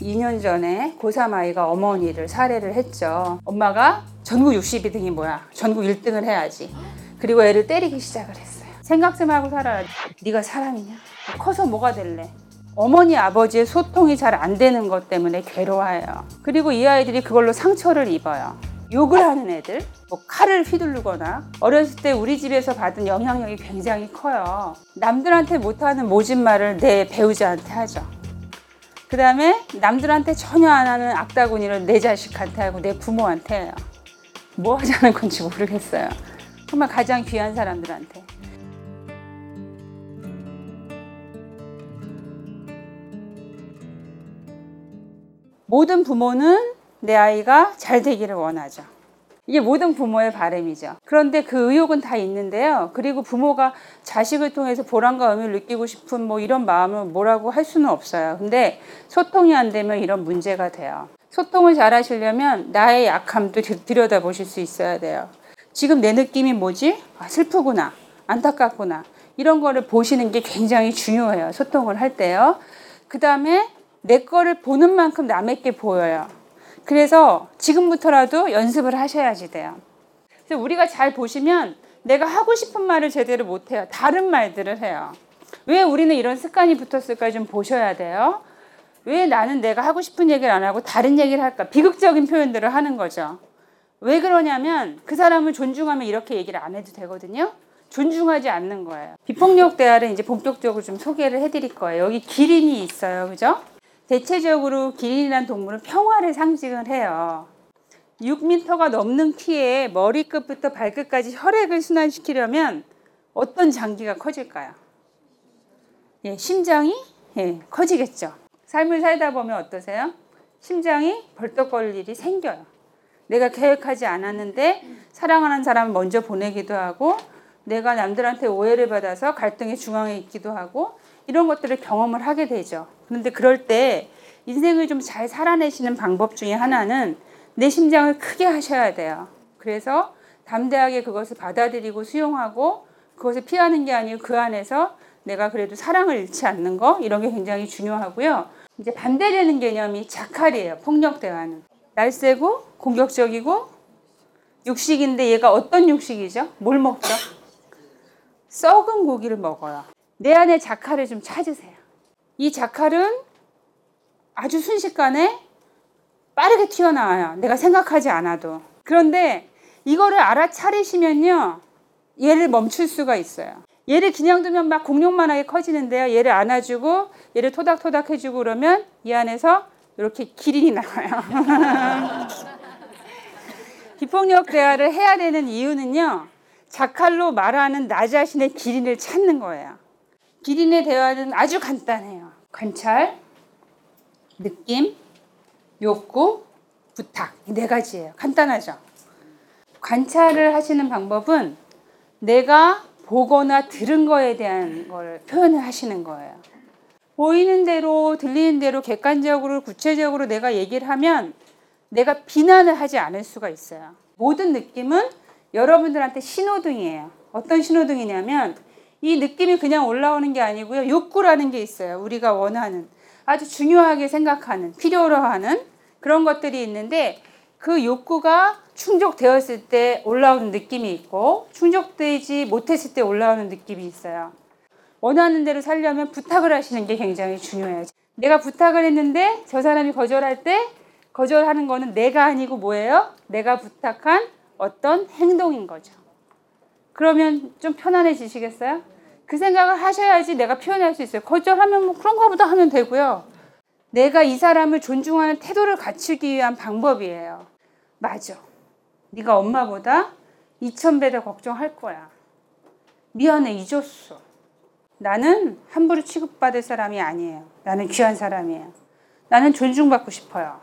이년 전에 고3 아이가 어머니를 살해를 했죠. 엄마가 전국 62등이 뭐야? 전국 1등을 해야지. 그리고 애를 때리기 시작을 했어요. 생각 좀 하고 살아야지. 네가 사람이냐? 커서 뭐가 될래? 어머니 아버지의 소통이 잘 안 되는 것 때문에 괴로워해요. 그리고 이 아이들이 그걸로 상처를 입어요. 욕을 하는 애들, 뭐 칼을 휘두르거나 어렸을 때 우리 집에서 받은 영향력이 굉장히 커요. 남들한테 못하는 모진 말을 내 배우자한테 하죠. 그 다음에 남들한테 전혀 안 하는 악다구니를 내 자식한테 하고 내 부모한테 해요. 뭐 하자는 건지 모르겠어요. 정말 가장 귀한 사람들한테. 모든 부모는 내 아이가 잘 되기를 원하죠. 이게 모든 부모의 바람이죠. 그런데 그 의욕은 다 있는데요. 그리고 부모가 자식을 통해서 보람과 의미를 느끼고 싶은 뭐 이런 마음을 뭐라고 할 수는 없어요. 근데 소통이 안 되면 이런 문제가 돼요. 소통을 잘 하시려면 나의 약함도 들여다 보실 수 있어야 돼요. 지금 내 느낌이 뭐지? 아, 슬프구나. 안타깝구나. 이런 거를 보시는 게 굉장히 중요해요. 소통을 할 때요. 그 다음에 내 거를 보는 만큼 남에게 보여요. 그래서 지금부터라도 연습을 하셔야지 돼요. 그래서 우리가 잘 보시면 내가 하고 싶은 말을 제대로 못 해요. 다른 말들을 해요. 왜 우리는 이런 습관이 붙었을까 좀 보셔야 돼요. 왜 나는 내가 하고 싶은 얘기를 안 하고 다른 얘기를 할까? 비극적인 표현들을 하는 거죠. 왜 그러냐면 그 사람을 존중하면 이렇게 얘기를 안 해도 되거든요. 존중하지 않는 거예요. 비폭력 대화를 이제 본격적으로 좀 소개를 해드릴 거예요. 여기 기린이 있어요. 그죠? 대체적으로 기린이란 동물은 평화를 상징을 해요. 6m가 넘는 키에 머리끝부터 발끝까지 혈액을 순환시키려면 어떤 장기가 커질까요? 예, 심장이 예, 커지겠죠. 삶을 살다 보면 어떠세요? 심장이 벌떡거릴 일이 생겨요. 내가 계획하지 않았는데 사랑하는 사람을 먼저 보내기도 하고 내가 남들한테 오해를 받아서 갈등의 중앙에 있기도 하고 이런 것들을 경험을 하게 되죠. 그런데 그럴 때 인생을 좀 잘 살아내시는 방법 중에 하나는 내 심장을 크게 하셔야 돼요. 그래서 담대하게 그것을 받아들이고 수용하고 그것을 피하는 게 아니고 그 안에서 내가 그래도 사랑을 잃지 않는 거 이런 게 굉장히 중요하고요. 이제 반대되는 개념이 자칼이에요. 폭력 대화는 날쌔고 공격적이고 육식인데 얘가 어떤 육식이죠? 뭘 먹죠? 썩은 고기를 먹어요. 내 안에 자칼을 좀 찾으세요. 이 자칼은 아주 순식간에 빠르게 튀어나와요. 내가 생각하지 않아도. 그런데 이거를 알아차리시면요. 얘를 멈출 수가 있어요. 얘를 그냥 두면 막 공룡만하게 커지는데요. 얘를 안아주고 얘를 토닥토닥 해주고 그러면 이 안에서 이렇게 기린이 나와요. 비폭력 대화를 해야 되는 이유는요. 자칼로 말하는 나 자신의 기린을 찾는 거예요. 기린의 대화는 아주 간단해요. 관찰, 느낌, 욕구, 부탁. 이 네 가지예요. 간단하죠? 관찰을 하시는 방법은 내가 보거나 들은 거에 대한 걸 표현을 하시는 거예요. 보이는 대로, 들리는 대로 객관적으로, 구체적으로 내가 얘기를 하면 내가 비난을 하지 않을 수가 있어요. 모든 느낌은 여러분들한테 신호등이에요. 어떤 신호등이냐면 이 느낌이 그냥 올라오는 게 아니고요. 욕구라는 게 있어요. 우리가 원하는 아주 중요하게 생각하는 필요로 하는 그런 것들이 있는데 그 욕구가 충족되었을 때 올라오는 느낌이 있고 충족되지 못했을 때 올라오는 느낌이 있어요. 원하는 대로 살려면 부탁을 하시는 게 굉장히 중요해요. 내가 부탁을 했는데 저 사람이 거절할 때 거절하는 거는 내가 아니고 뭐예요? 내가 부탁한 어떤 행동인 거죠. 그러면 좀 편안해지시겠어요? 그 생각을 하셔야지 내가 표현할 수 있어요. 거절하면 뭐 그런가 보다 하면 되고요. 내가 이 사람을 존중하는 태도를 갖추기 위한 방법이에요. 맞아. 네가 엄마보다 2천 배더 걱정할 거야. 미안해 잊었어. 나는 함부로 취급받을 사람이 아니에요. 나는 귀한 사람이에요. 나는 존중받고 싶어요.